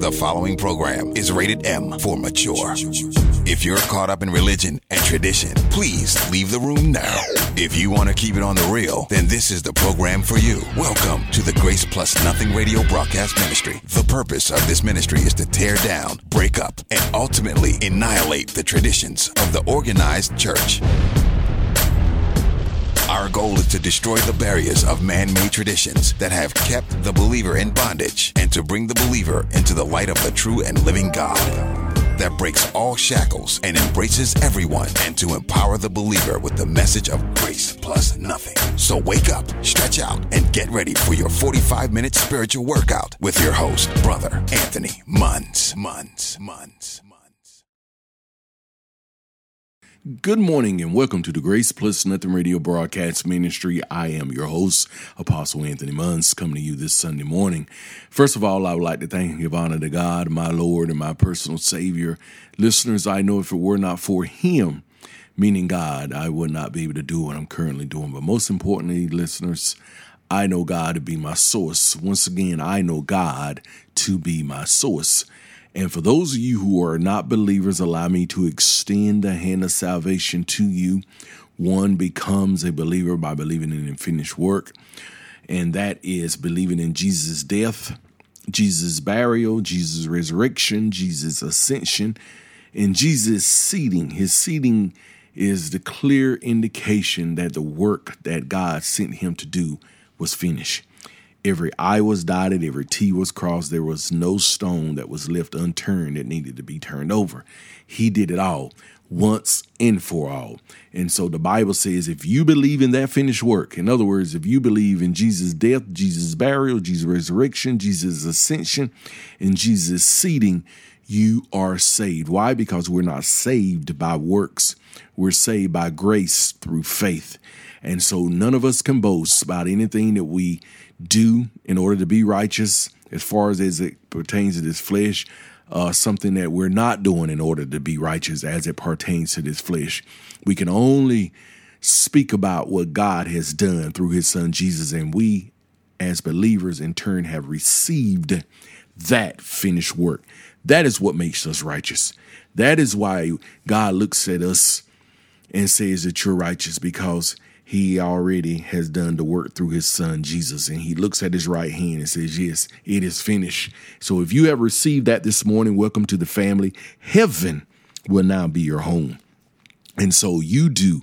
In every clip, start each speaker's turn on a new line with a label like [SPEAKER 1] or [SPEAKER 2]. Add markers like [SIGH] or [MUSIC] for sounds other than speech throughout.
[SPEAKER 1] The following program is rated M for mature. If you're caught up in religion and tradition, please leave the room now. If you want to keep it on the real, then this is the program for you. Welcome to the Grace Plus Nothing Radio Broadcast Ministry. The purpose of this ministry is to tear down, break up, and ultimately annihilate the traditions of the organized church. Our goal is to destroy the barriers of man made traditions that have kept the believer in bondage and to bring the believer into the light of the true and living God that breaks all shackles and embraces everyone and to empower the believer with the message of grace plus nothing. So wake up, stretch out, and get ready for your 45 minute spiritual workout with your host, Brother Anthony Munns. Munns. Munns.
[SPEAKER 2] Good morning and welcome to the Grace Plus Nothing Radio Broadcast Ministry. I am your host, Apostle Anthony Munns, coming to you this Sunday morning. First of all, I would like to thank and give honor to God, my Lord, and my personal Savior. Listeners, I know if it were not for Him, meaning God, I would not be able to do what I'm currently doing. But most importantly, listeners, I know God to be my source. Once again, I know God to be my source. And for those of you who are not believers, allow me to extend the hand of salvation to you. One becomes a believer by believing in the finished work, and that is believing in Jesus' death, Jesus' burial, Jesus' resurrection, Jesus' ascension, and Jesus' seating. His seating is the clear indication that the work that God sent him to do was finished. Every I was dotted, every T was crossed. There was no stone that was left unturned that needed to be turned over. He did it all once and for all. And so the Bible says if you believe in that finished work, in other words, if you believe in Jesus' death, Jesus' burial, Jesus' resurrection, Jesus' ascension, and Jesus' seating, you are saved. Why? Because we're not saved by works, we're saved by grace through faith. And so none of us can boast about anything that we do in order to be righteous as far as, as it pertains to this flesh, uh, something that we're not doing in order to be righteous as it pertains to this flesh. We can only speak about what God has done through his son Jesus, and we as believers in turn have received that finished work. That is what makes us righteous. That is why God looks at us and says that you're righteous because he already has done the work through his son Jesus. And he looks at his right hand and says, Yes, it is finished. So if you have received that this morning, welcome to the family. Heaven will now be your home. And so you do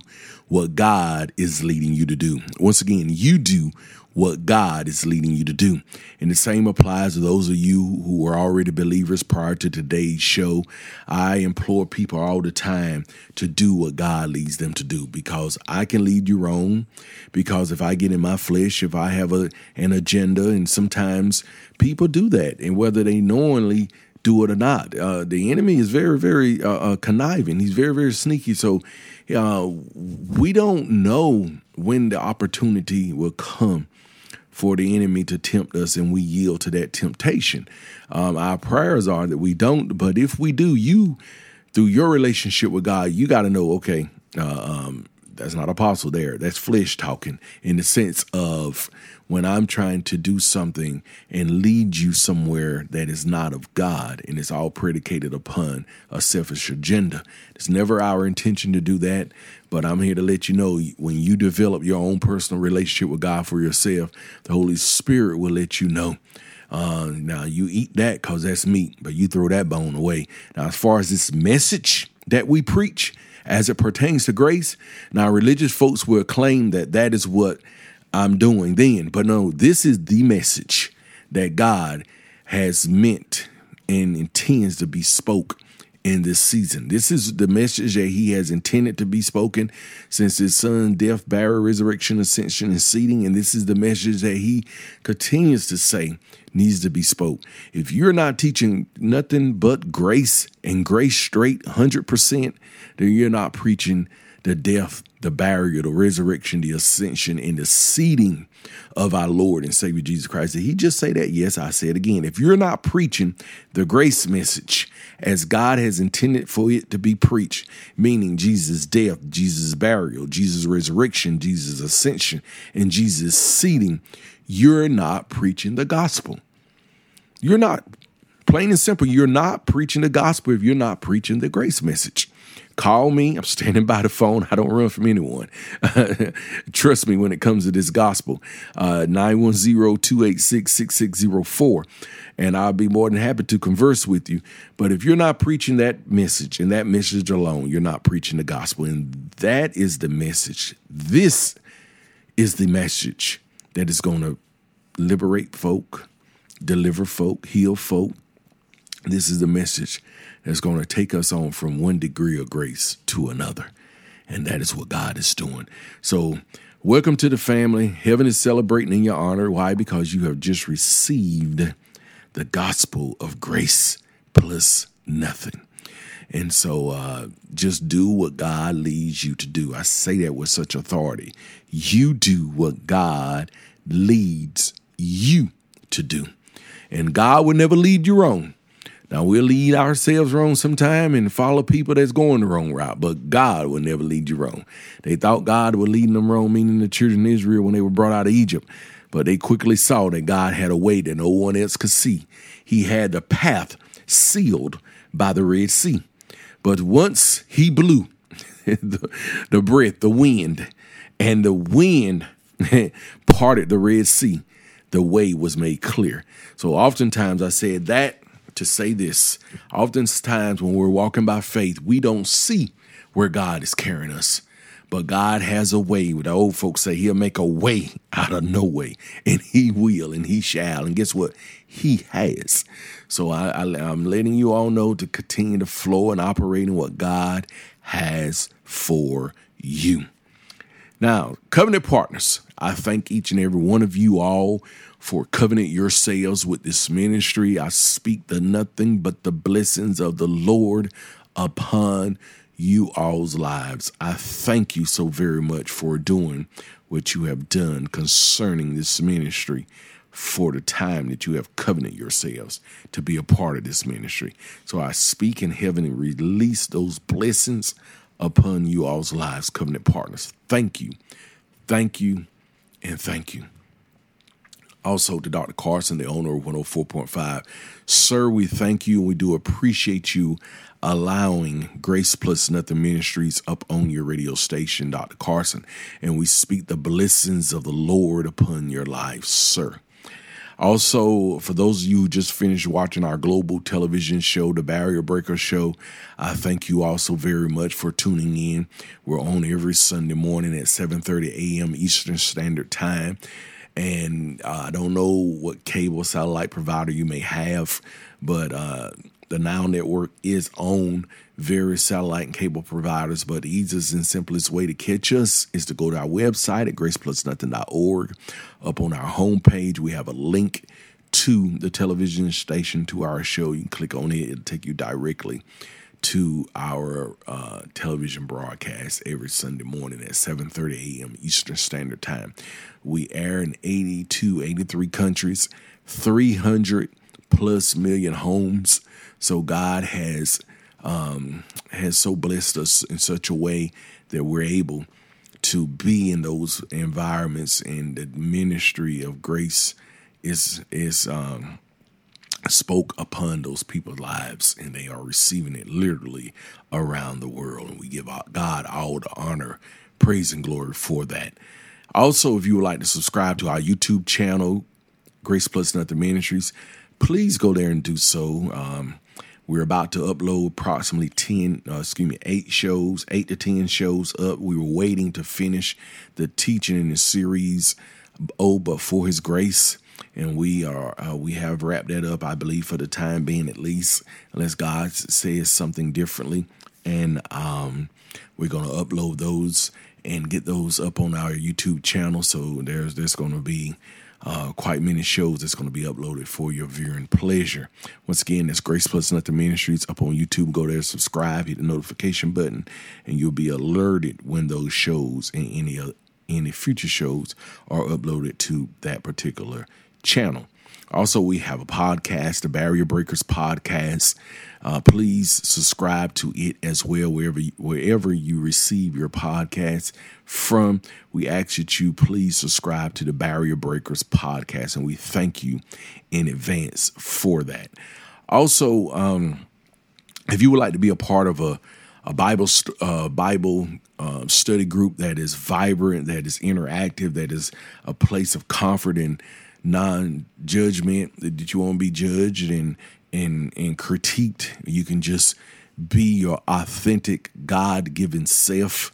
[SPEAKER 2] what God is leading you to do. Once again, you do what God is leading you to do. And the same applies to those of you who are already believers prior to today's show. I implore people all the time to do what God leads them to do because I can lead you wrong. Because if I get in my flesh, if I have a, an agenda, and sometimes people do that, and whether they knowingly do it or not. Uh, the enemy is very, very uh, uh, conniving. He's very, very sneaky. So uh, we don't know when the opportunity will come for the enemy to tempt us and we yield to that temptation. Um, our prayers are that we don't, but if we do, you, through your relationship with God, you got to know, okay, uh, um, that's not apostle there. That's flesh talking in the sense of when I'm trying to do something and lead you somewhere that is not of God and it's all predicated upon a selfish agenda. It's never our intention to do that, but I'm here to let you know when you develop your own personal relationship with God for yourself, the Holy Spirit will let you know. Uh, now you eat that because that's meat, but you throw that bone away. Now, as far as this message that we preach, as it pertains to grace. Now, religious folks will claim that that is what I'm doing then, but no, this is the message that God has meant and intends to be spoke in this season. This is the message that he has intended to be spoken since his son, death, burial, resurrection, ascension, and seating. And this is the message that he continues to say needs to be spoke. If you're not teaching nothing but grace and grace straight 100%, then you're not preaching the death, the burial, the resurrection, the ascension, and the seating of our Lord and Savior Jesus Christ. Did he just say that? Yes, I say it again. If you're not preaching the grace message as God has intended for it to be preached, meaning Jesus' death, Jesus' burial, Jesus' resurrection, Jesus' ascension, and Jesus' seating, you're not preaching the gospel. You're not Plain and simple, you're not preaching the gospel if you're not preaching the grace message. Call me. I'm standing by the phone. I don't run from anyone. [LAUGHS] Trust me when it comes to this gospel. Uh, 910 286 6604. And I'll be more than happy to converse with you. But if you're not preaching that message and that message alone, you're not preaching the gospel. And that is the message. This is the message that is going to liberate folk, deliver folk, heal folk. This is the message that's going to take us on from one degree of grace to another. And that is what God is doing. So, welcome to the family. Heaven is celebrating in your honor. Why? Because you have just received the gospel of grace plus nothing. And so uh, just do what God leads you to do. I say that with such authority. You do what God leads you to do. And God will never lead you wrong. Now we'll lead ourselves wrong sometime and follow people that's going the wrong route, but God will never lead you wrong. They thought God was leading them wrong, meaning the children of Israel when they were brought out of Egypt. But they quickly saw that God had a way that no one else could see. He had the path sealed by the Red Sea. But once he blew [LAUGHS] the, the breath, the wind, and the wind [LAUGHS] parted the Red Sea, the way was made clear. So oftentimes I said that to say this. Oftentimes, when we're walking by faith, we don't see where God is carrying us. But God has a way. The old folks say He'll make a way out of no way, and He will, and He shall. And guess what? He has. So I, I, I'm letting you all know to continue to flow and operate in what God has for you. Now, covenant partners, I thank each and every one of you all for covenant yourselves with this ministry. I speak the nothing but the blessings of the Lord upon you all's lives. I thank you so very much for doing what you have done concerning this ministry for the time that you have covenant yourselves to be a part of this ministry. So I speak in heaven and release those blessings upon you all's lives, covenant partners. Thank you, thank you, and thank you. Also to Dr. Carson, the owner of 104.5. Sir, we thank you and we do appreciate you allowing Grace Plus Nothing Ministries up on your radio station, Dr. Carson. And we speak the blessings of the Lord upon your life, sir. Also, for those of you who just finished watching our global television show, The Barrier Breaker Show, I thank you also very much for tuning in. We're on every Sunday morning at 7:30 a.m. Eastern Standard Time. And uh, I don't know what cable satellite provider you may have, but uh, the Now Network is on various satellite and cable providers, but the easiest and simplest way to catch us is to go to our website at graceplusnothing.org. Up on our homepage, we have a link to the television station to our show. You can click on it, it'll take you directly to our uh, television broadcast every Sunday morning at 7:30 a.m. Eastern Standard Time. We air in 82, 83 countries, 300 plus million homes. So God has um, has so blessed us in such a way that we're able to be in those environments, and the ministry of grace is is um, spoke upon those people's lives, and they are receiving it literally around the world. And we give God all the honor, praise, and glory for that. Also, if you would like to subscribe to our YouTube channel, Grace Plus Nothing Ministries, please go there and do so. Um, we're about to upload approximately 10, uh, excuse me, eight shows, eight to 10 shows up. We were waiting to finish the teaching in the series, Oh, but for His grace. And we are uh, we have wrapped that up, I believe, for the time being at least, unless God says something differently. And um, we're gonna upload those and get those up on our YouTube channel. So there's there's gonna be uh, quite many shows that's going to be uploaded for your viewing pleasure. Once again, that's Grace Plus Nothing Ministries up on YouTube. Go there, subscribe, hit the notification button, and you'll be alerted when those shows and any other, any future shows are uploaded to that particular channel. Also, we have a podcast, the Barrier Breakers Podcast. Uh, please subscribe to it as well wherever you, wherever you receive your podcasts from. We ask that you please subscribe to the Barrier Breakers Podcast, and we thank you in advance for that. Also, um, if you would like to be a part of a a Bible uh, Bible uh, study group that is vibrant, that is interactive, that is a place of comfort and non judgment. That you won't be judged and and and critiqued. You can just be your authentic God given self.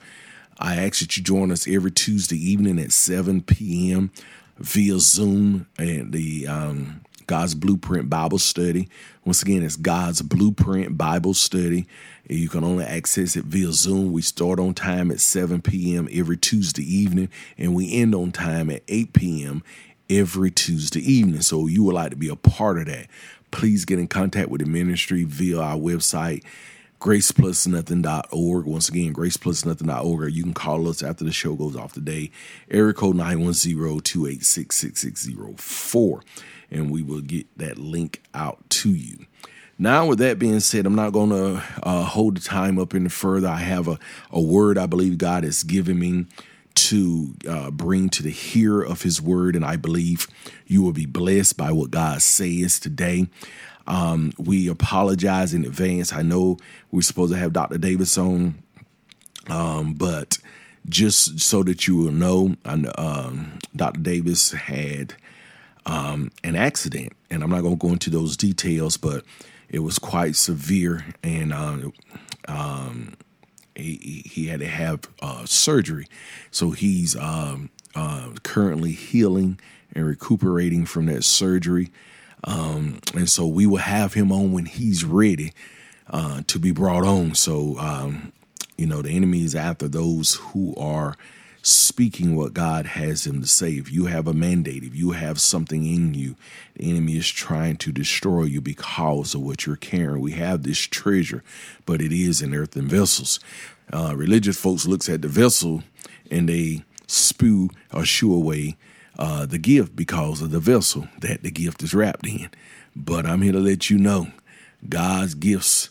[SPEAKER 2] I ask that you join us every Tuesday evening at 7 p.m. via Zoom and the um, God's Blueprint Bible Study. Once again, it's God's Blueprint Bible Study. You can only access it via Zoom. We start on time at 7 p.m. every Tuesday evening, and we end on time at 8 p.m. every Tuesday evening. So you would like to be a part of that. Please get in contact with the ministry via our website, graceplusnothing.org. Once again, graceplusnothing.org. Or you can call us after the show goes off today. Area code 910-286-6604. And we will get that link out to you. Now, with that being said, I'm not going to uh, hold the time up any further. I have a, a word I believe God has given me to uh, bring to the hearer of his word, and I believe you will be blessed by what God says today. Um, we apologize in advance. I know we're supposed to have Dr. Davis on, um, but just so that you will know, um, Dr. Davis had um, an accident, and I'm not going to go into those details, but it was quite severe, and uh, um, he, he had to have uh, surgery. So he's um, uh, currently healing and recuperating from that surgery. Um, and so we will have him on when he's ready uh, to be brought on. So, um, you know, the enemy is after those who are speaking what God has him to say. If you have a mandate, if you have something in you, the enemy is trying to destroy you because of what you're carrying. We have this treasure, but it is in earthen vessels. Uh, religious folks looks at the vessel and they spew or shoo away uh, the gift because of the vessel that the gift is wrapped in. But I'm here to let you know God's gifts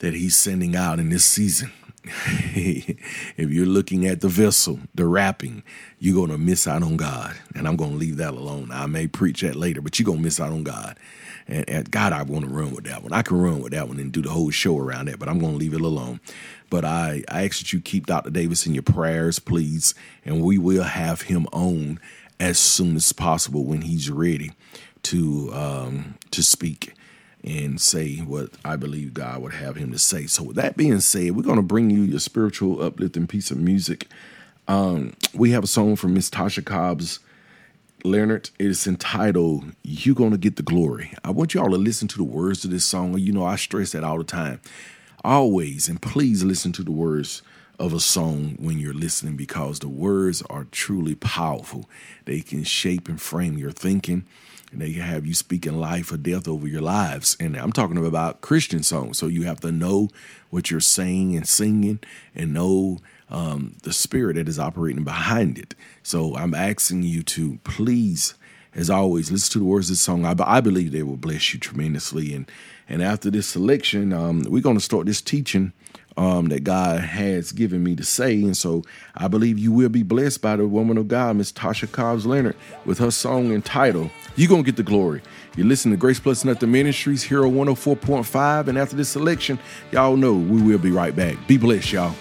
[SPEAKER 2] that He's sending out in this season [LAUGHS] if you're looking at the vessel, the wrapping, you're going to miss out on God. And I'm going to leave that alone. I may preach that later, but you're going to miss out on God. And, and God, I want to run with that one. I can run with that one and do the whole show around that, but I'm going to leave it alone. But I, I ask that you keep Dr. Davis in your prayers, please. And we will have him on as soon as possible when he's ready to um, to speak and say what I believe God would have him to say. So, with that being said, we're going to bring you your spiritual uplifting piece of music. Um, we have a song from Miss Tasha Cobbs Leonard. It's entitled You're Gonna Get the Glory." I want you all to listen to the words of this song. You know, I stress that all the time. Always, and please listen to the words of a song when you're listening because the words are truly powerful. They can shape and frame your thinking and they have you speaking life or death over your lives. And I'm talking about Christian songs. So you have to know what you're saying and singing and know um, the spirit that is operating behind it. So I'm asking you to please, as always, listen to the words of this song. I, I believe they will bless you tremendously. And and after this selection, um, we're going to start this teaching um, that God has given me to say. And so I believe you will be blessed by the woman of God, Miss Tasha Cobbs Leonard, with her song entitled, You're Gonna Get the Glory. You listen to Grace Plus Nothing Ministries, Hero 104.5. And after this selection, y'all know we will be right back. Be blessed, y'all.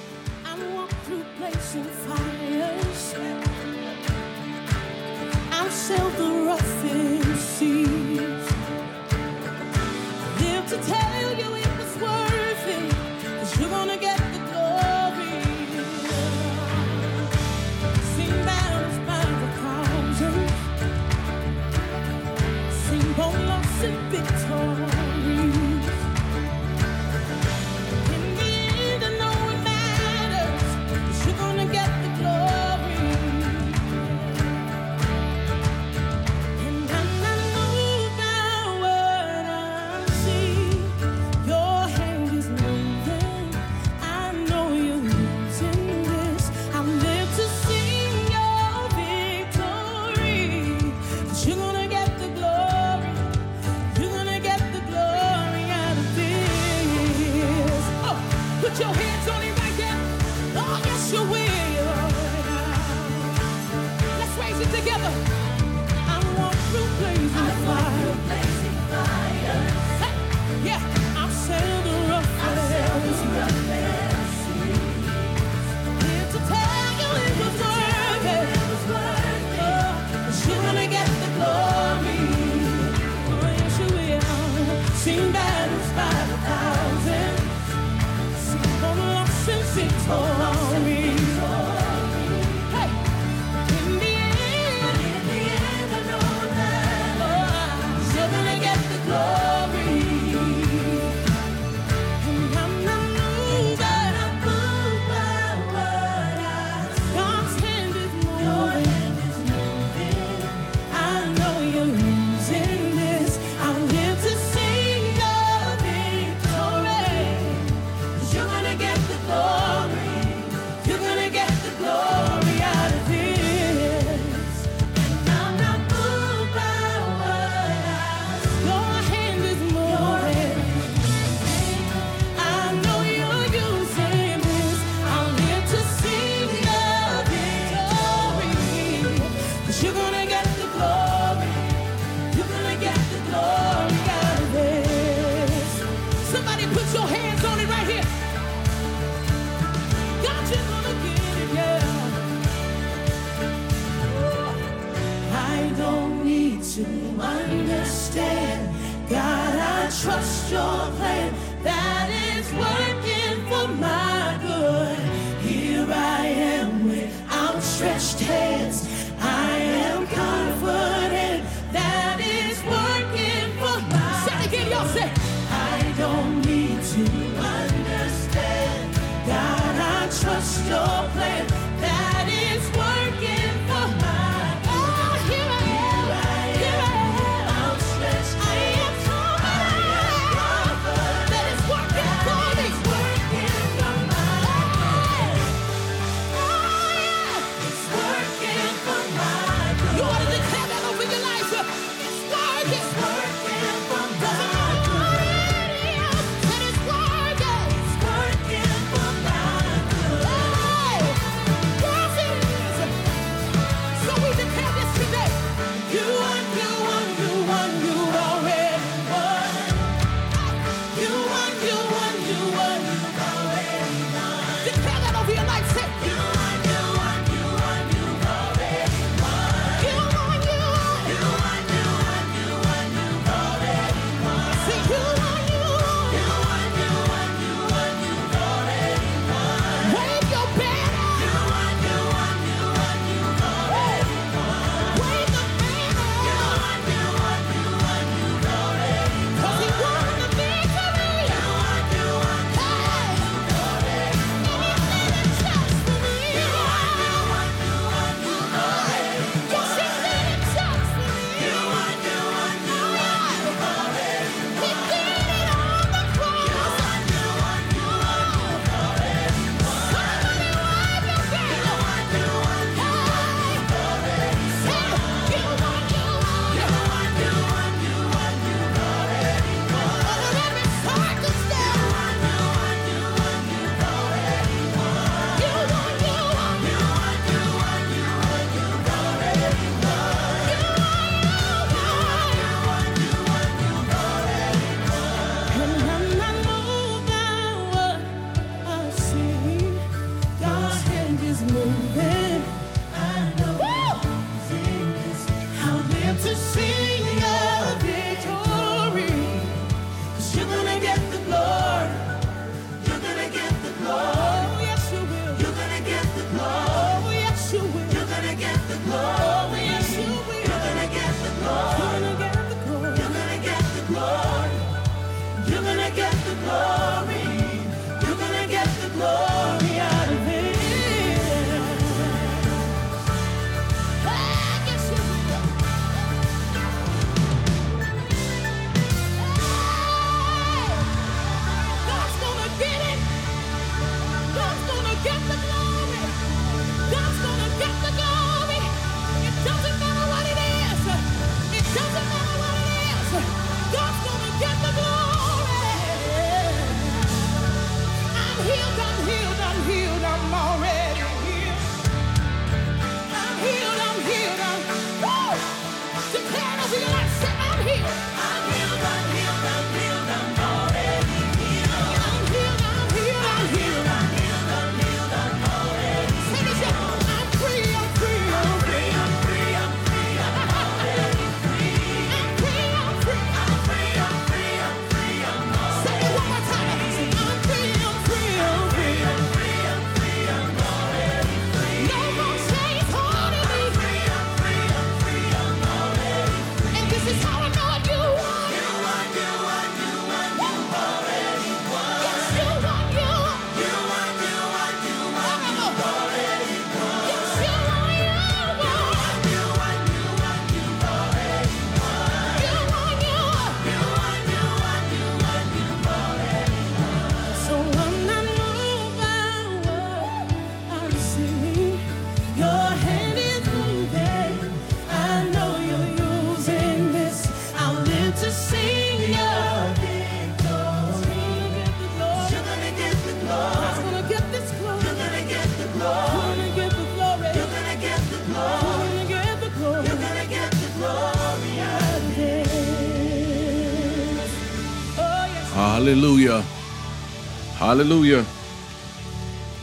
[SPEAKER 2] Hallelujah.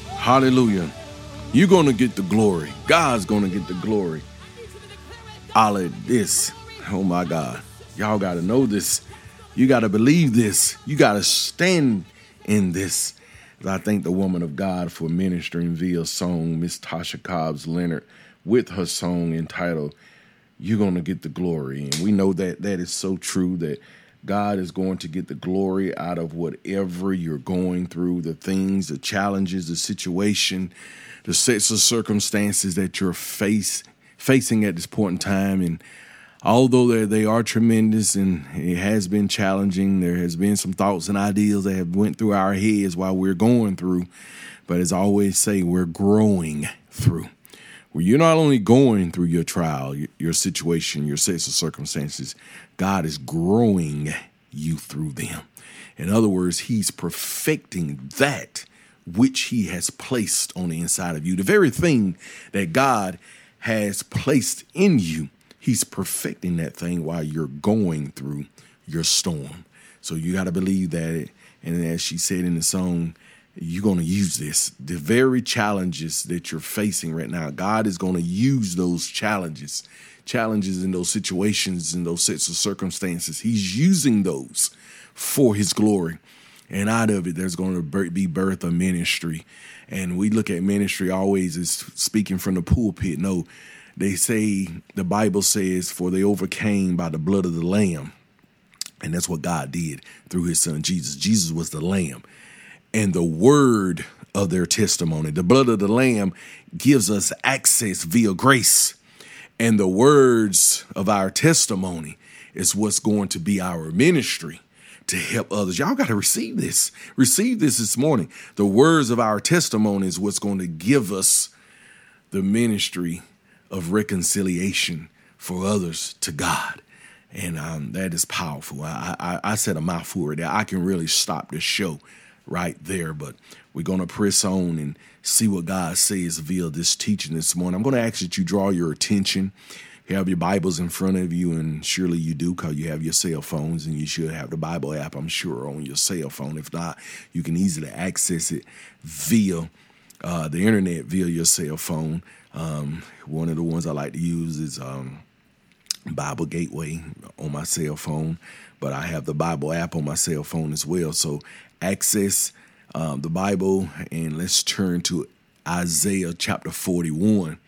[SPEAKER 2] Hallelujah. You're going to get the glory. God's going to get the glory out of this. Oh my God. Y'all got to know this. You got to believe this. You got to stand in this. I thank the woman of God for ministering via song, Miss Tasha Cobbs Leonard, with her song entitled You're Gonna Get the Glory. And we know that that is so true that God is going to get the glory out of whatever you're going through, the things, the challenges, the situation, the sets of circumstances that you're face facing at this point in time. And although they, are tremendous and it has been challenging, there has been some thoughts and ideas that have went through our heads while we're going through. But as I always say, we're growing through. Where you're not only going through your trial, your situation, your sets of circumstances, God is growing you through them. In other words, He's perfecting that which He has placed on the inside of you. The very thing that God has placed in you He's perfecting that thing while you're going through your storm. So you got to believe that. And as she said in the song, you're going to use this. The very challenges that you're facing right now, God is going to use those challenges, challenges in those situations, in those sets of circumstances. He's using those for His glory. And out of it, there's going to be birth of ministry. And we look at ministry always as speaking from the pulpit. No, they say the Bible says, "For they overcame by the blood of the Lamb," and that's what God did through His Son Jesus. Jesus was the Lamb, and the word of their testimony. The blood of the Lamb gives us access via grace, and the words of our testimony is what's going to be our ministry to help others. Y'all got to receive this. Receive this this morning. The words of our testimony is what's going to give us the ministry of reconciliation for others to God. And um, that is powerful. I, I, I said a mouthful there. I can really stop the show right there, but we're going to press on and see what God says via this teaching this morning. I'm going to ask that you draw your attention. You have your Bibles in front of you, and surely you do because you have your cell phones, and you should have the Bible app, I'm sure, on your cell phone. If not, you can easily access it via uh, the internet, via your cell phone. Um, one of the ones I like to use is um, Bible Gateway on my cell phone, but I have the Bible app on my cell phone as well. So access um, the Bible and let's turn to Isaiah chapter 41.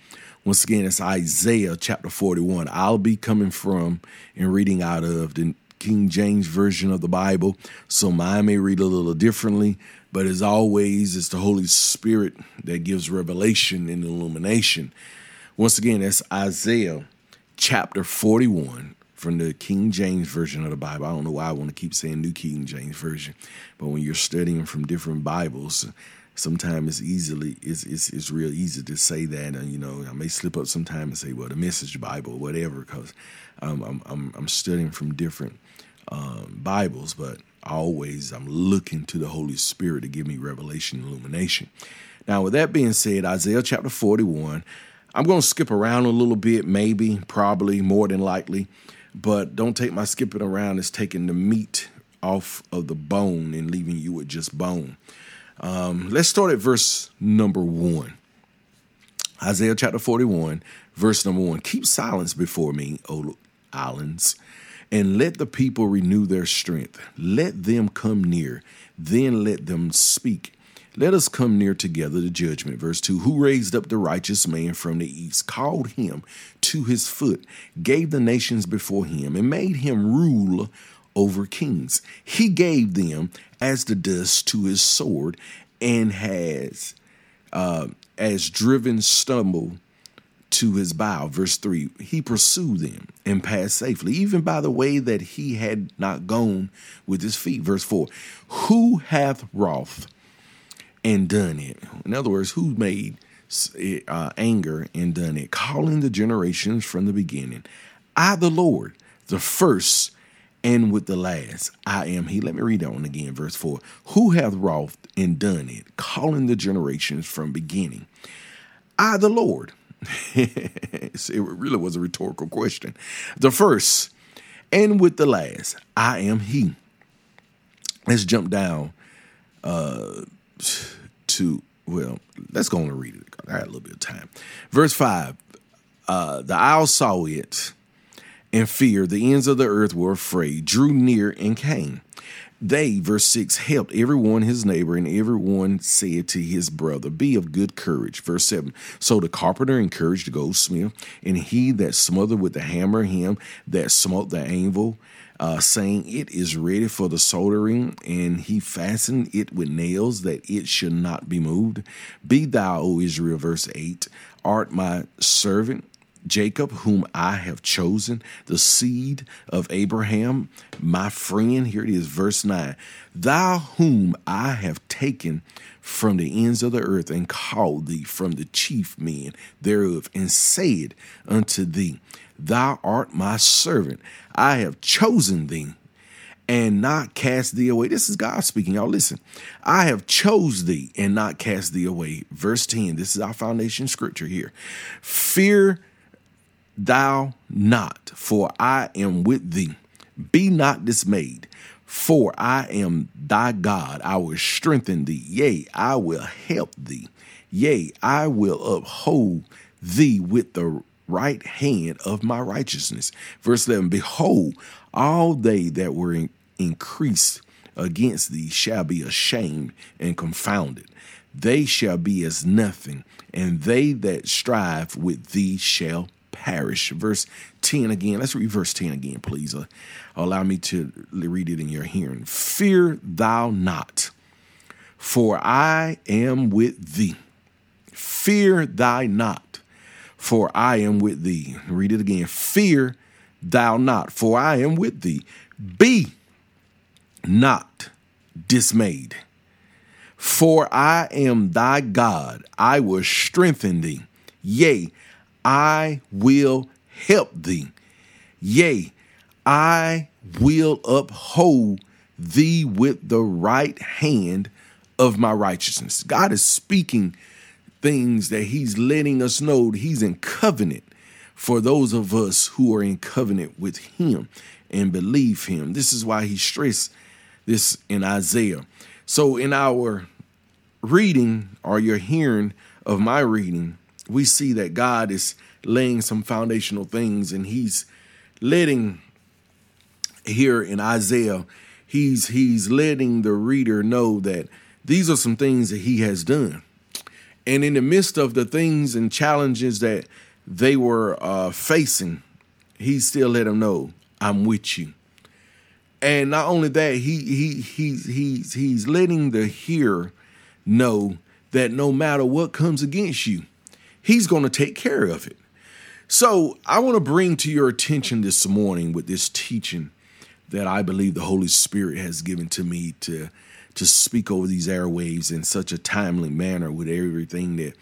[SPEAKER 2] Once again, it's Isaiah chapter 41. I'll be coming from and reading out of the King James Version of the Bible, so mine may read a little differently. But as always, it's the Holy Spirit that gives revelation and illumination. Once again, that's Isaiah chapter 41 from the King James Version of the Bible. I don't know why I want to keep saying New King James Version, but when you're studying from different Bibles, sometimes it's easily it's, it's it's real easy to say that and you know I may slip up sometime and say well the Message Bible or whatever because um, I'm, I'm I'm studying from different um, Bibles, but always I'm looking to the Holy Spirit to give me revelation and illumination. Now, with that being said, Isaiah chapter 41, I'm going to skip around a little bit, maybe, probably, more than likely, but don't take my skipping around as taking the meat off of the bone and leaving you with just bone. Um, let's start at verse number one. Isaiah chapter 41, verse number one. Keep silence before me, O islands and let the people renew their strength. Let them come near, then let them speak. Let us come near together to judgment. Verse 2 Who raised up the righteous man from the east, called him to his foot, gave the nations before him, and made him rule over kings. He gave them as the dust to his sword, and has uh, as driven stumble to his bow. Verse 3 He pursued them and passed safely, even by the way that he had not gone with his feet. Verse 4 Who hath wrath and done it? In other words, who made uh, anger and done it? Calling the generations from the beginning. I, the Lord, the first and with the last. I am He. Let me read that one again, verse 4. Who hath wrought and done it? Calling the generations from beginning. I, the Lord, [LAUGHS] it really was a rhetorical question. The first, and with the last, I am He. Let's jump down uh, to, well, let's go on and read it. I got a little bit of time. Verse 5 uh, The owl saw it and fear. The ends of the earth were afraid, drew near, and came. They, verse 6, helped everyone his neighbor, and everyone said to his brother, Be of good courage. Verse 7 So the carpenter encouraged the goldsmith, and he that smothered with the hammer him that smote the anvil, uh, saying, It is ready for the soldering, and he fastened it with nails that it should not be moved. Be thou, O Israel, verse 8, art my servant Jacob, whom I have chosen, the seed of Abraham, my friend. Here it is, verse 9. Thou whom I have taken from the ends of the earth and called thee from the chief men thereof, and said unto thee, Thou art my servant. I have chosen thee and not cast thee away. This is God speaking. Y'all listen. I have chose thee and not cast thee away. Verse 10. This is our foundation scripture here. Fear thou not, for I am with thee. Be not dismayed, for I am thy God. I will strengthen thee. Yea, I will help thee. Yea, I will uphold thee with the right hand of my righteousness. Verse 11 Behold, all they that were in- increased against thee shall be ashamed and confounded. They shall be as nothing, and they that strive with thee shall perish. Verse 10 again. Let's read verse 10 again, please. Uh, allow me to read it in your hearing. Fear thou not, for I am with thee. Fear thy not, for I am with thee. Read it again. Fear thou not, for I am with thee. Be not dismayed, for I am thy God. I will strengthen thee. Yea, I will help thee. Yea, I will uphold thee with the right hand of my righteousness. God is speaking things that He's letting us know He's in covenant for those of us who are in covenant with Him and believe Him. This is why He stressed this in Isaiah. So, in our reading or your hearing of my reading, we see that God is laying some foundational things and he's letting here in Isaiah he's he's letting the reader know that these are some things that he has done. And in the midst of the things and challenges that they were uh, facing, he still let them know, I'm with you. And not only that, he he he's he's he's letting the hearer know that no matter what comes against you, He's going to take care of it. So, I want to bring to your attention this morning with this teaching that I believe the Holy Spirit has given to me to to speak over these airwaves in such a timely manner with everything that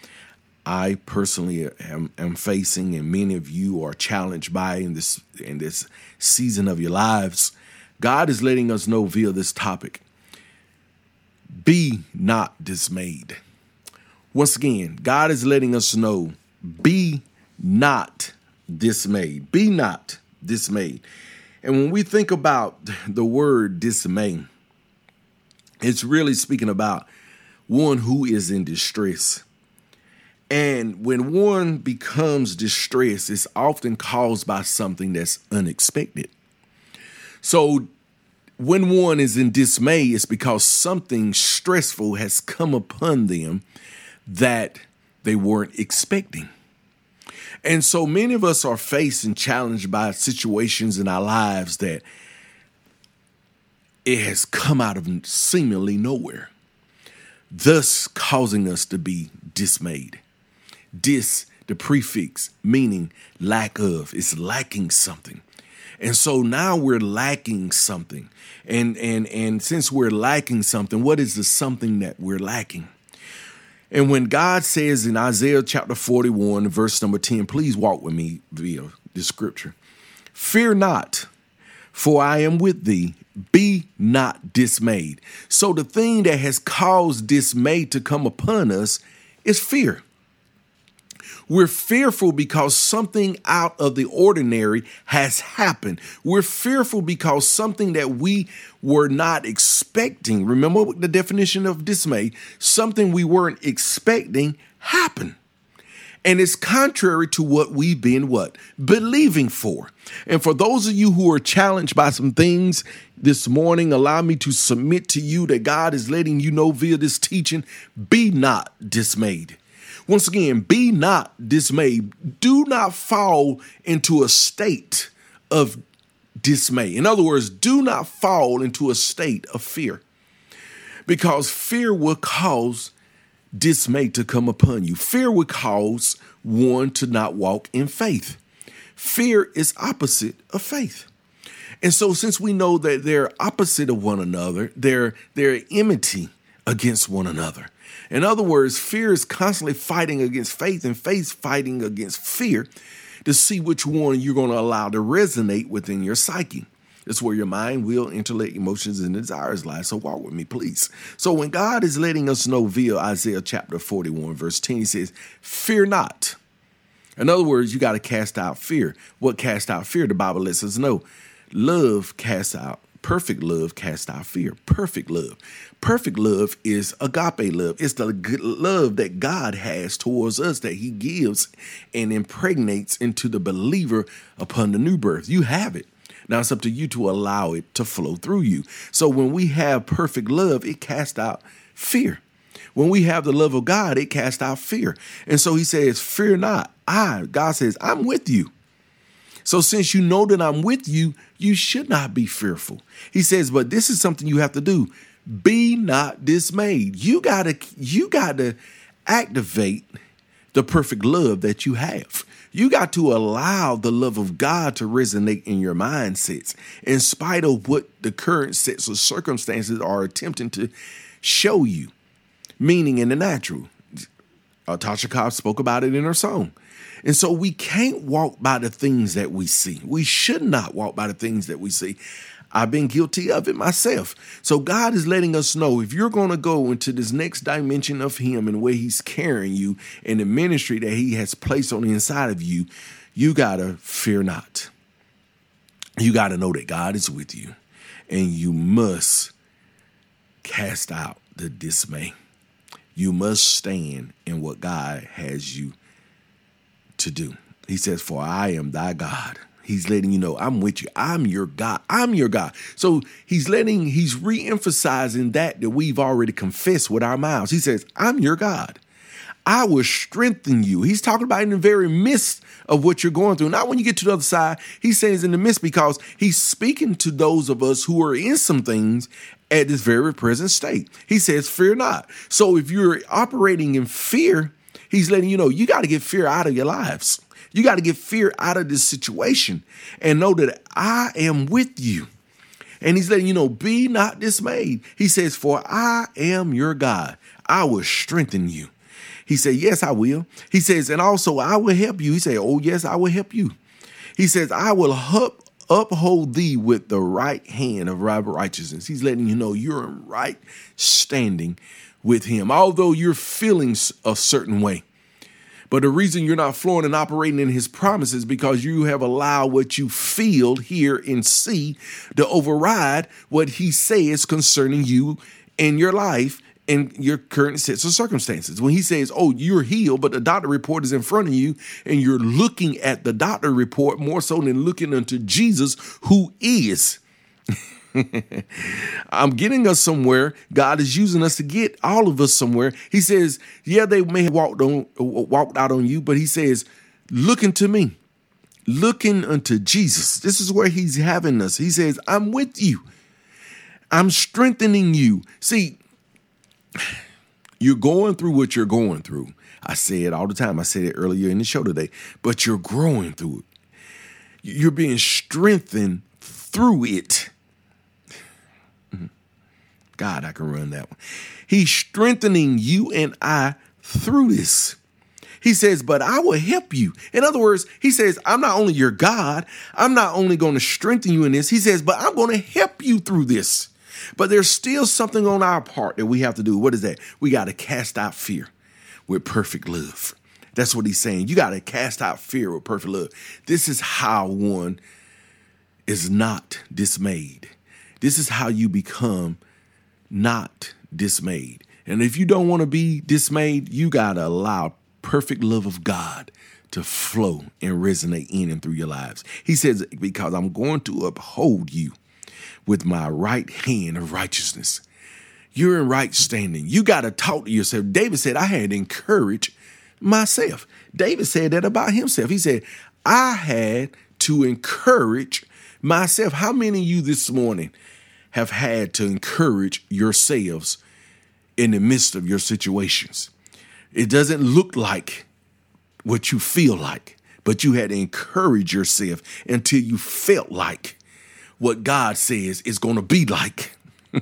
[SPEAKER 2] I personally am, am, facing and many of you are challenged by in this in this season of your lives. God is letting us know via this topic. Be not dismayed. Once again, God is letting us know be not dismayed. Be not dismayed. And when we think about the word dismay, it's really speaking about one who is in distress. And when one becomes distressed, it's often caused by something that's unexpected. So when one is in dismay, it's because something stressful has come upon them that they weren't expecting. And so many of us are faced and challenged by situations in our lives that it has come out of seemingly nowhere, thus causing us to be dismayed. Dis, the prefix, meaning lack of, it's lacking something. And so now we're lacking something. And and and since we're lacking something, what is the something that we're lacking? And when God says in Isaiah chapter 41, verse number 10, please walk with me via the scripture. Fear not, for I am with thee. Be not dismayed. So the thing that has caused dismay to come upon us is fear. We're fearful because something out of the ordinary has happened. We're fearful because something that we were not expecting. Remember the definition of dismay? Something we weren't expecting happened. And it's contrary to what we've been what? Believing for. And for those of you who are challenged by some things this morning, allow me to submit to you that God is letting you know via this teaching, be not dismayed. Once again, be not dismayed. Do not fall into a state of dismay. In other words, do not fall into a state of fear because fear will cause dismay to come upon you. Fear will cause one to not walk in faith. Fear is opposite of faith. And so since we know that they're opposite of one another, they're they're enmity against one another. In other words, fear is constantly fighting against faith and faith fighting against fear to see which one you're going to allow to resonate within your psyche. It's where your mind, will, intellect, emotions, and desires lie. So walk with me, please. So when God is letting us know via Isaiah chapter 41, verse 10, he says, Fear not. In other words, you got to cast out fear. What cast out fear? The Bible lets us know. Love casts out perfect love casts out fear. Perfect love. Perfect love is agape love. It's the love that God has towards us that He gives and impregnates into the believer upon the new birth. You have it. Now it's up to you to allow it to flow through you. So when we have perfect love, it casts out fear. When we have the love of God, it casts out fear. And so he says, Fear not. I, God says, I'm with you. So since you know that I'm with you, you should not be fearful. He says, but this is something you have to do. Be not dismayed. You gotta, you gotta activate the perfect love that you have. You got to allow the love of God to resonate in your mindsets, in spite of what the current sets of circumstances are attempting to show you. Meaning in the natural. Uh, Tasha Cobb spoke about it in her song. And so we can't walk by the things that we see. We should not walk by the things that we see. I've been guilty of it myself. So God is letting us know if you're going to go into this next dimension of Him and where He's carrying you and the ministry that He has placed on the inside of you, you got to fear not. You got to know that God is with you and you must cast out the dismay. You must stand in what God has you to do. He says, For I am thy God. He's letting you know, I'm with you. I'm your God. I'm your God. So he's letting, he's re-emphasizing that that we've already confessed with our mouths. He says, I'm your God. I will strengthen you. He's talking about in the very midst of what you're going through. Not when you get to the other side. He says in the midst because he's speaking to those of us who are in some things at this very present state. He says, Fear not. So if you're operating in fear, He's letting you know you got to get fear out of your lives. You got to get fear out of this situation and know that I am with you. And he's letting you know, be not dismayed. He says, For I am your God. I will strengthen you. He said, Yes, I will. He says, And also I will help you. He said, Oh, yes, I will help you. He says, I will up, uphold thee with the right hand of righteousness. He's letting you know you're in right standing with him, although you're feeling a certain way. But the reason you're not flowing and operating in his promises because you have allowed what you feel, hear, and see to override what he says concerning you and your life and your current sets of circumstances. When he says, Oh, you're healed, but the doctor report is in front of you, and you're looking at the doctor report more so than looking unto Jesus, who is. [LAUGHS] I'm getting us somewhere. God is using us to get all of us somewhere. He says, yeah, they may have walked on walked out on you, but he says, looking to me, looking unto Jesus. This is where he's having us. He says, I'm with you. I'm strengthening you. See, you're going through what you're going through. I say it all the time. I said it earlier in the show today, but you're growing through it. You're being strengthened through it. God, I can run that one. He's strengthening you and I through this. He says, but I will help you. In other words, he says, I'm not only your God, I'm not only going to strengthen you in this. He says, but I'm going to help you through this. But there's still something on our part that we have to do. What is that? We got to cast out fear with perfect love. That's what he's saying. You got to cast out fear with perfect love. This is how one is not dismayed. This is how you become not dismayed. And if you don't want to be dismayed, you got to allow perfect love of God to flow and resonate in and through your lives. He says, Because I'm going to uphold you with my right hand of righteousness. You're in right standing. You got to talk to yourself. David said, I had to encourage myself. David said that about himself. He said, I had to encourage myself. How many of you this morning have had to encourage yourselves in the midst of your situations? It doesn't look like what you feel like, but you had to encourage yourself until you felt like what God says is going to be like. [LAUGHS]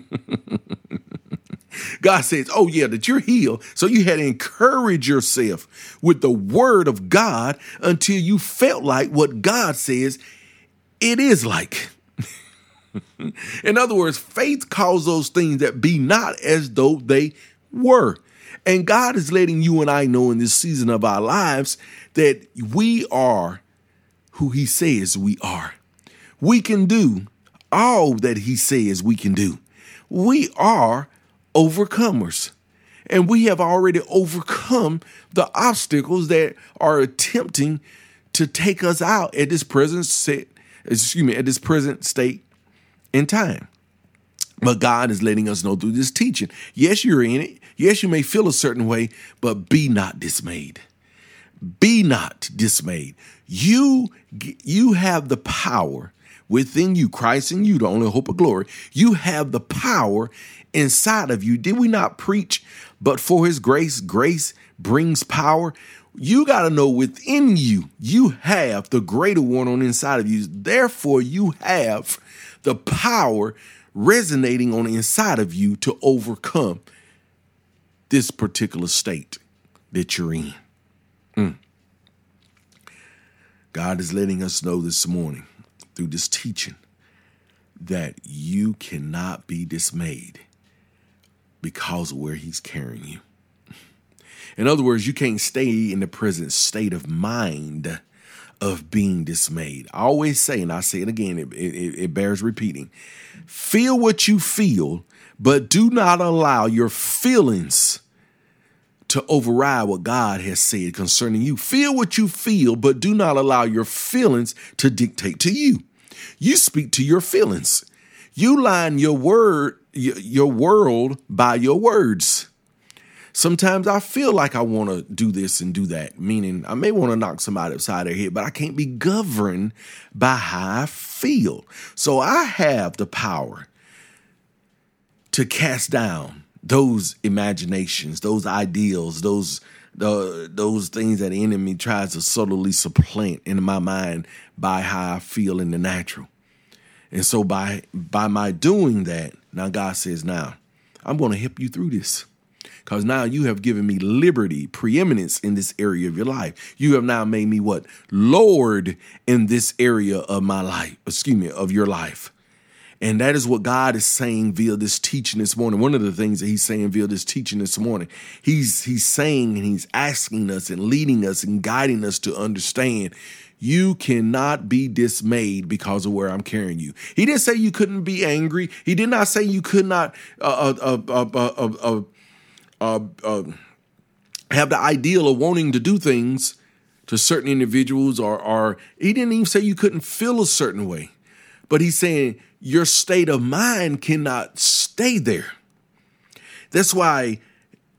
[SPEAKER 2] God says, Oh, yeah, that you're healed. So you had to encourage yourself with the word of God until you felt like what God says it is like. [LAUGHS] In other words, faith calls those things that be not as though they were. And God is letting you and I know in this season of our lives that we are who He says we are. We can do all that He says we can do. We are overcomers. And we have already overcome the obstacles that are attempting to take us out at this present set, excuse me, at this present state in time. But God is letting us know through this teaching. Yes, you're in it. Yes, you may feel a certain way, but be not dismayed. Be not dismayed. You, you have the power within you, Christ in you, the only hope of glory. You have the power inside of you. Did we not preach? But for his grace, grace brings power. You got to know within you, you have the greater one on inside of you. Therefore, you have the power resonating on the inside of you to overcome this particular state that you're in. Mm. God is letting us know this morning through this teaching that you cannot be dismayed because of where He's carrying you. In other words, you can't stay in the present state of mind of being dismayed. I always say, and I say it again, it, it, it bears repeating feel what you feel, but do not allow your feelings to override what God has said concerning you. Feel what you feel, but do not allow your feelings to dictate to you. You speak to your feelings. You line your word, your world by your words. Sometimes I feel like I want to do this and do that, meaning I may want to knock somebody upside their head, but I can't be governed by how I feel. So I have the power to cast down those imaginations, those ideals, those the those things that the enemy tries to subtly supplant in my mind by how I feel in the natural. And so by by my doing that, now God says, now I'm going to help you through this. Because now you have given me liberty, preeminence in this area of your life. You have now made me what? Lord in this area of my life, excuse me, of your life. And that is what God is saying via this teaching this morning. One of the things that He's saying via this teaching this morning, He's He's saying and He's asking us and leading us and guiding us to understand you cannot be dismayed because of where I'm carrying you. He didn't say you couldn't be angry. He did not say you could not uh, uh, uh, Uh, uh, have the ideal of wanting to do things to certain individuals, or, or he didn't even say you couldn't feel a certain way. But he's saying your state of mind cannot stay there. That's why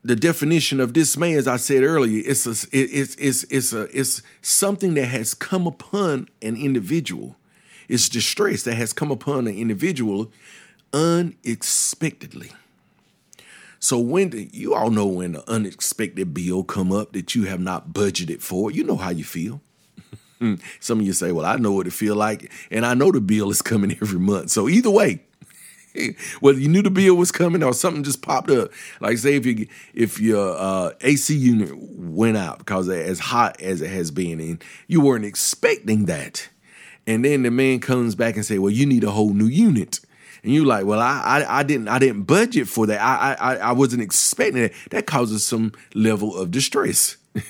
[SPEAKER 2] the definition of dismay, as I said earlier, it's a, it's it's it's a it's something that has come upon an individual. It's distress that has come upon an individual unexpectedly. So when the, you all know when the unexpected bill come up that you have not budgeted for, you know how you feel. [LAUGHS] Some of you say, "Well, I know what it feel like, and I know the bill is coming [LAUGHS] every month." So either way, [LAUGHS] whether you knew the bill was coming or something just popped up. Like say if you if your uh, AC unit went out because as hot as it has been, and you weren't expecting that, and then the man comes back and say, "Well, you need a whole new unit." And you like, well, I, I, I didn't I didn't budget for that. I, I I wasn't expecting it. That causes some level of distress. [LAUGHS]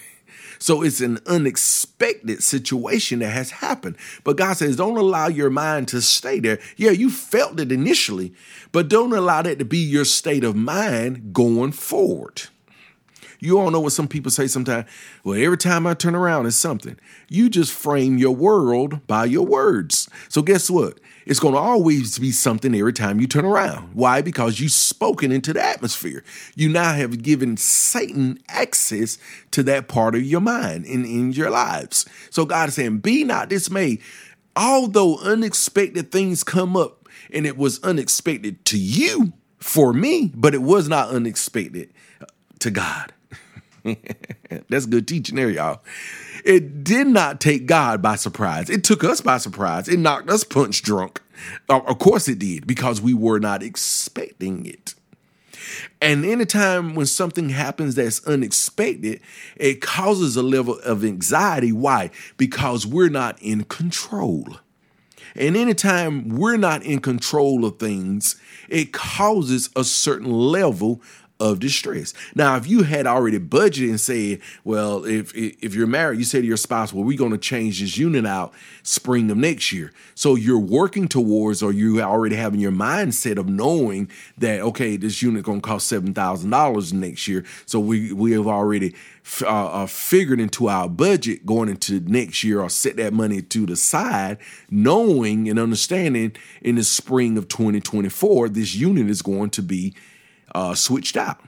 [SPEAKER 2] So it's an unexpected situation that has happened. But God says, don't allow your mind to stay there. Yeah, you felt it initially, but don't allow that to be your state of mind going forward. You all know what some people say sometimes. Well, every time I turn around, it's something. You just frame your world by your words. So guess what? It's going to always be something every time you turn around. Why? Because you've spoken into the atmosphere. You now have given Satan access to that part of your mind and in your lives. So God is saying, Be not dismayed. Although unexpected things come up, and it was unexpected to you for me, but it was not unexpected to God. [LAUGHS] That's good teaching there, y'all. It did not take God by surprise. It took us by surprise. It knocked us punch drunk. Of course it did, because we were not expecting it. And anytime when something happens that's unexpected, it causes a level of anxiety. Why? Because we're not in control. And anytime we're not in control of things, it causes a certain level of distress. Now, if you had already budgeted and said, well, if if you're married, you say to your spouse, well, we're going to change this unit out spring of next year. So you're working towards, or you already having your mindset of knowing that okay, this unit going to cost seven thousand dollars next year. So we we have already uh, uh, figured into our budget going into next year, or set that money to the side, knowing and understanding in the spring of 2024, this unit is going to be uh, switched out.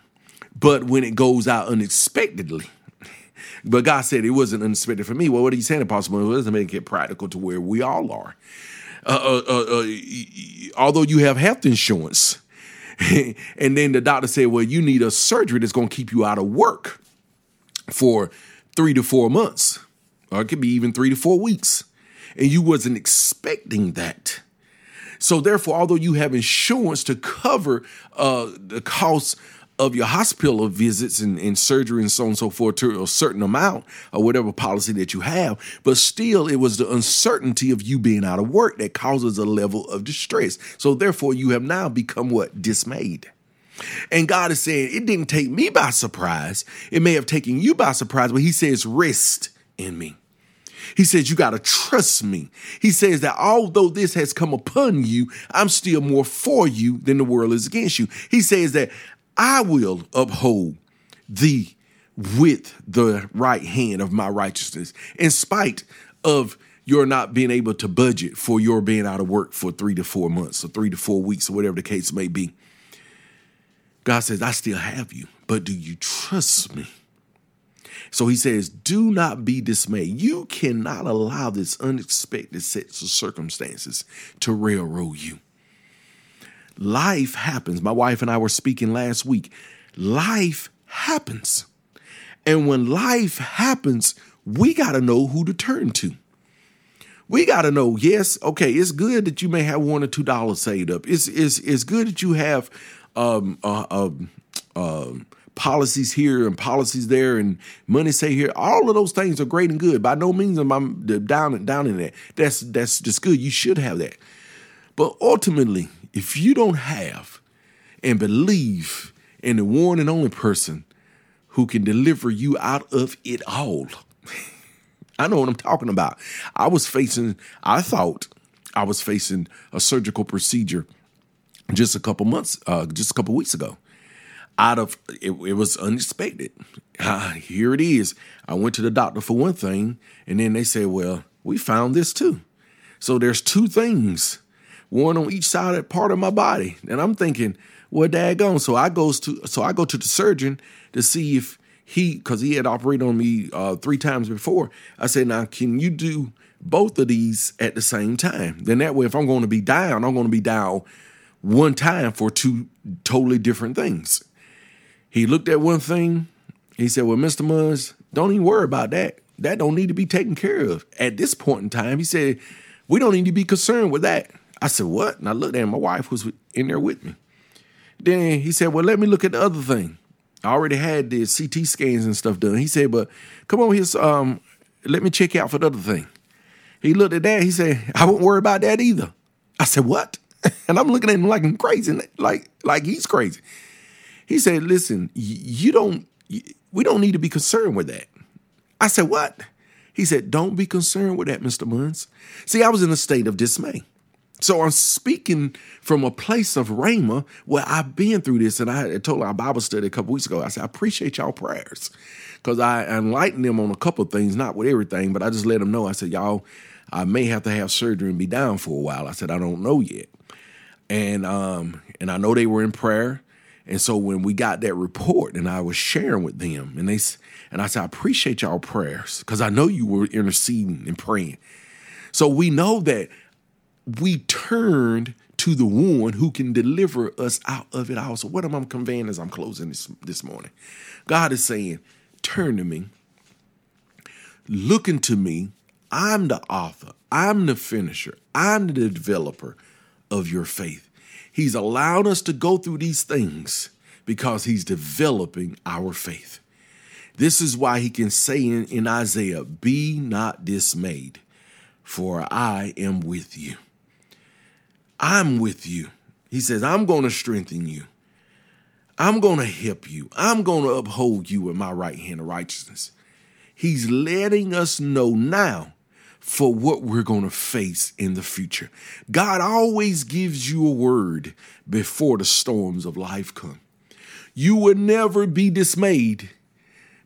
[SPEAKER 2] But when it goes out unexpectedly, [LAUGHS] but God said it wasn't unexpected for me. Well, what are you saying, Apostle? Well, it doesn't make it practical to where we all are. Uh, uh, uh, uh although you have health insurance, [LAUGHS] and then the doctor said, well, you need a surgery that's going to keep you out of work for three to four months, or it could be even three to four weeks, and you wasn't expecting that. So therefore, although you have insurance to cover uh, the costs of your hospital visits and, and, surgery and so on and so forth to a certain amount or whatever policy that you have, but still it was the uncertainty of you being out of work that causes a level of distress. So therefore, you have now become what? Dismayed. And God is saying, it didn't take me by surprise. It may have taken you by surprise, but He says, rest in me. He says, You got to trust me. He says that although this has come upon you, I'm still more for you than the world is against you. He says that I will uphold thee with the right hand of my righteousness, in spite of your not being able to budget for your being out of work for three to four months or three to four weeks or whatever the case may be. God says, I still have you, but do you trust me? So he says, Do not be dismayed. You cannot allow this unexpected set of circumstances to railroad you. Life happens. My wife and I were speaking last week. Life happens. And when life happens, we got to know who to turn to. We got to know, yes, okay, it's good that you may have one or two dollars saved up. It's, it's, it's good that you have um, uh, um, uh, policies here and policies there and money say here. All of those things are great and good. By no means am I down and down in that. That's that's just good. You should have that. But ultimately, if you don't have and believe in the one and only person who can deliver you out of it all, [LAUGHS] I know what I'm talking about. I was facing, I thought I was facing a surgical procedure just a couple months, uh, just a couple weeks ago out of it, it was unexpected. Uh, here it is. I went to the doctor for one thing, and then they said, "Well, we found this too." So there's two things, one on each side of part of my body, and I'm thinking, "Well, daggone!" So I goes to so I go to the surgeon to see if he, because he had operated on me uh, three times before. I said, "Now, can you do both of these at the same time? Then that way, if I'm going to be down, I'm going to be down." one time for two totally different things. He looked at one thing. He said, Well, Mr. Munns, don't even worry about that. That don't need to be taken care of at this point in time. He said, We don't need to be concerned with that. I said, What? And I looked at him. My wife was in there with me. Then he said, Well, let me look at the other thing. I already had the CT scans and stuff done. He said, But come on here, um, let me check out for the other thing. He looked at that. He said, I won't worry about that either. I said, What? [LAUGHS] and I'm looking at him like I'm crazy, like, like he's crazy. He said, listen, you don't, we don't need to be concerned with that. I said, what? He said, don't be concerned with that, Mr. Munns. See, I was in a state of dismay. So I'm speaking from a place of Rhema where I've been through this. And I told our Bible study a couple weeks ago. I said, I appreciate y'all prayers because I enlightened them on a couple of things, not with everything, but I just let them know. I said, y'all, I may have to have surgery and be down for a while. I said, I don't know yet. And um, and I know they were in prayer. And so when we got that report and I was sharing with them and they and I said, I appreciate y'all prayers because I know you were interceding and praying. So we know that we turned to the one who can deliver us out of it all. So what am I conveying as I'm closing this this morning? God is saying, turn to me, look into me. I'm the author, I'm the finisher, I'm the developer of your faith. He's allowed us to go through these things because he's developing our faith. This is why he can say in, in Isaiah, Be not dismayed, for I am with you. I'm with you. He says, I'm going to strengthen you. I'm going to help you. I'm going to uphold you with my right hand of righteousness. He's letting us know now for what we're going to face in the future. God always gives you a word before the storms of life come. You will never be dismayed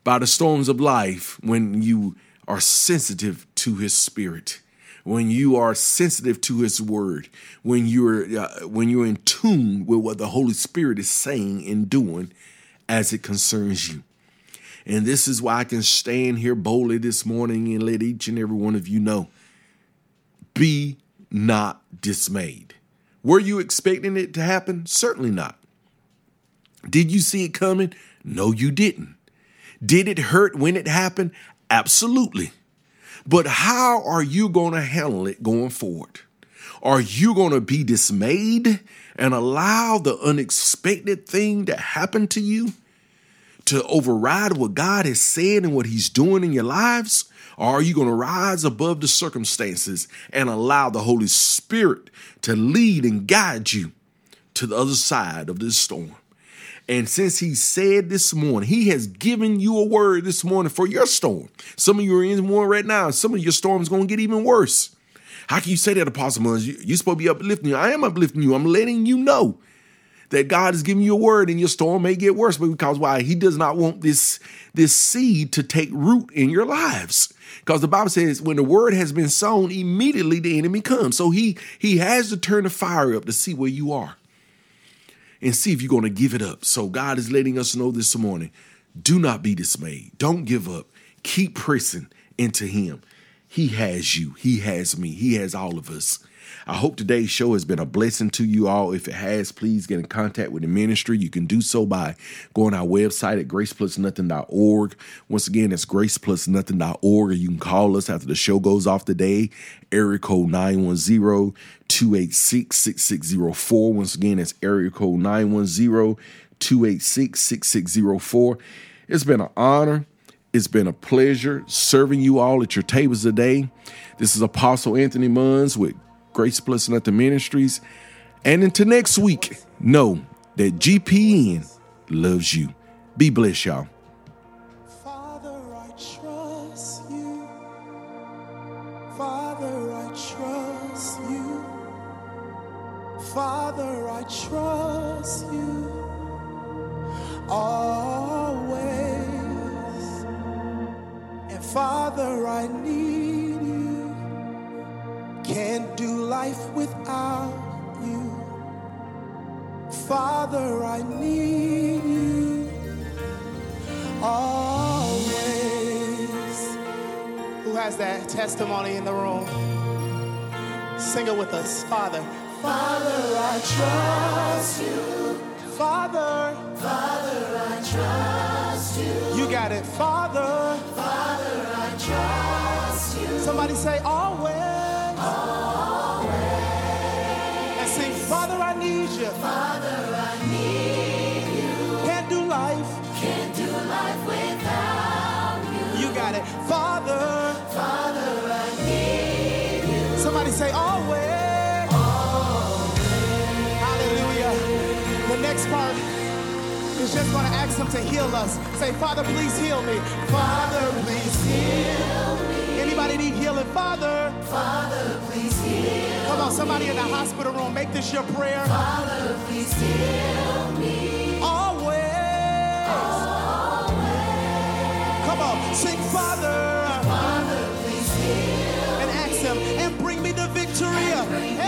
[SPEAKER 2] by the storms of life when you are sensitive to his spirit when you are sensitive to his word when you're uh, when you're in tune with what the holy spirit is saying and doing as it concerns you and this is why I can stand here boldly this morning and let each and every one of you know be not dismayed. Were you expecting it to happen? Certainly not. Did you see it coming? No, you didn't. Did it hurt when it happened? Absolutely. But how are you going to handle it going forward? Are you going to be dismayed and allow the unexpected thing to happen to you? To override what God has said and what He's doing in your lives? Or are you going to rise above the circumstances and allow the Holy Spirit to lead and guide you to the other side of this storm? And since he said this morning, he has given you a word this morning for your storm. Some of you are in one right now. Some of your storms going to get even worse. How can you say that, Apostle Munns? You're supposed to be uplifting you. I am uplifting you. I'm letting you know that God is giving you a word and your storm may get worse because why? He does not want this, this seed to take root in your lives. Because the Bible says when the word has been sown, immediately the enemy comes. So he he has to turn the fire up to see where you are and see if you're going to give it up. So God is letting us know this morning do not be dismayed. Don't give up. Keep pressing into Him. He has you, He has me, He has all of us. I hope today's show has been a blessing to you all. If it has, please get in contact with the ministry. You can do so by going our website at graceplusnothing.org. Once again, that's graceplusnothing.org. Or you can call us after the show goes off today, area code 910 286 6604. Once again, that's area code 910 286 6604. It's been an honor. It's been a pleasure serving you all at your tables today. This is Apostle Anthony Munns with Grace Plus Nothing Ministries. And until next week, know that GPN loves you. Be blessed, y'all.
[SPEAKER 3] Father, I trust you. Father, I trust you. Father, I trust you. Always. And Father, I need. Can't do life without you. Father, I need you always. Who has that testimony in the room? Sing it with us, Father. Father, I trust you. Father, Father, I trust you. You got it, Father. Father, I trust you. Somebody say always. Father, I need you. Father, I need you. Can't do life. Can't do life without you. You got it, Father. Father, I need you. Somebody say always. Hallelujah. The next part is just going to ask him to heal us. Say, Father, please heal me. Father, please heal me. Anybody need healing? Father. Father, please heal somebody in the hospital room, make this your prayer.
[SPEAKER 4] Father, please heal me.
[SPEAKER 3] Always. Always. Come on, sing Father.
[SPEAKER 4] Father, please heal
[SPEAKER 3] and ask Him, and bring me the victory.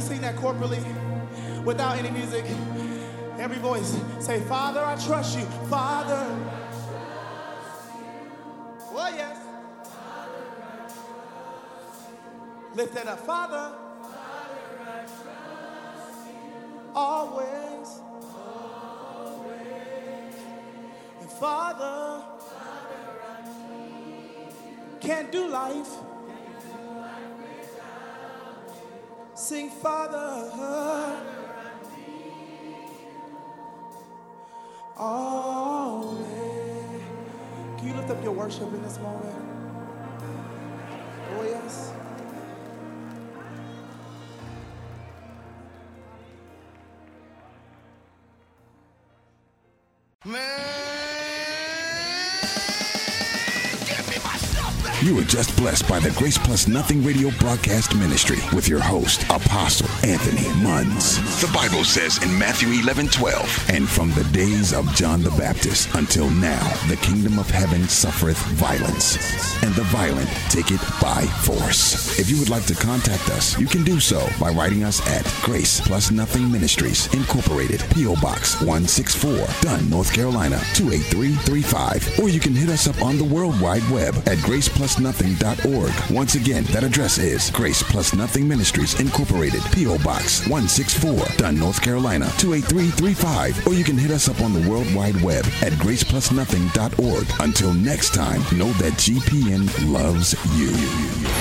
[SPEAKER 3] we sing that corporately without any music? Every voice say, Father, I trust you. Father. oh yes. Lift that up. Father. Father Always. And Father can't do life. Sing, Father. Always. Can you lift up your worship in this moment? Oh, yes.
[SPEAKER 1] You were just blessed by the Grace Plus Nothing Radio broadcast ministry with your host, Apostle Anthony Munns. The Bible says in Matthew 11 12, and from the days of John the Baptist until now, the kingdom of heaven suffereth violence, and the violent take it by force. If you would like to contact us, you can do so by writing us at Grace Plus Nothing Ministries, Incorporated, P.O. Box 164, Dunn, North Carolina 28335, or you can hit us up on the World Wide Web at graceplusnothing.org. Once again, that address is Grace Plus Nothing Ministries Incorporated, P.O. Box 164, Dunn, North Carolina 28335, or you can hit us up on the World Wide Web at graceplusnothing.org. Until next time, know that GPN loves you.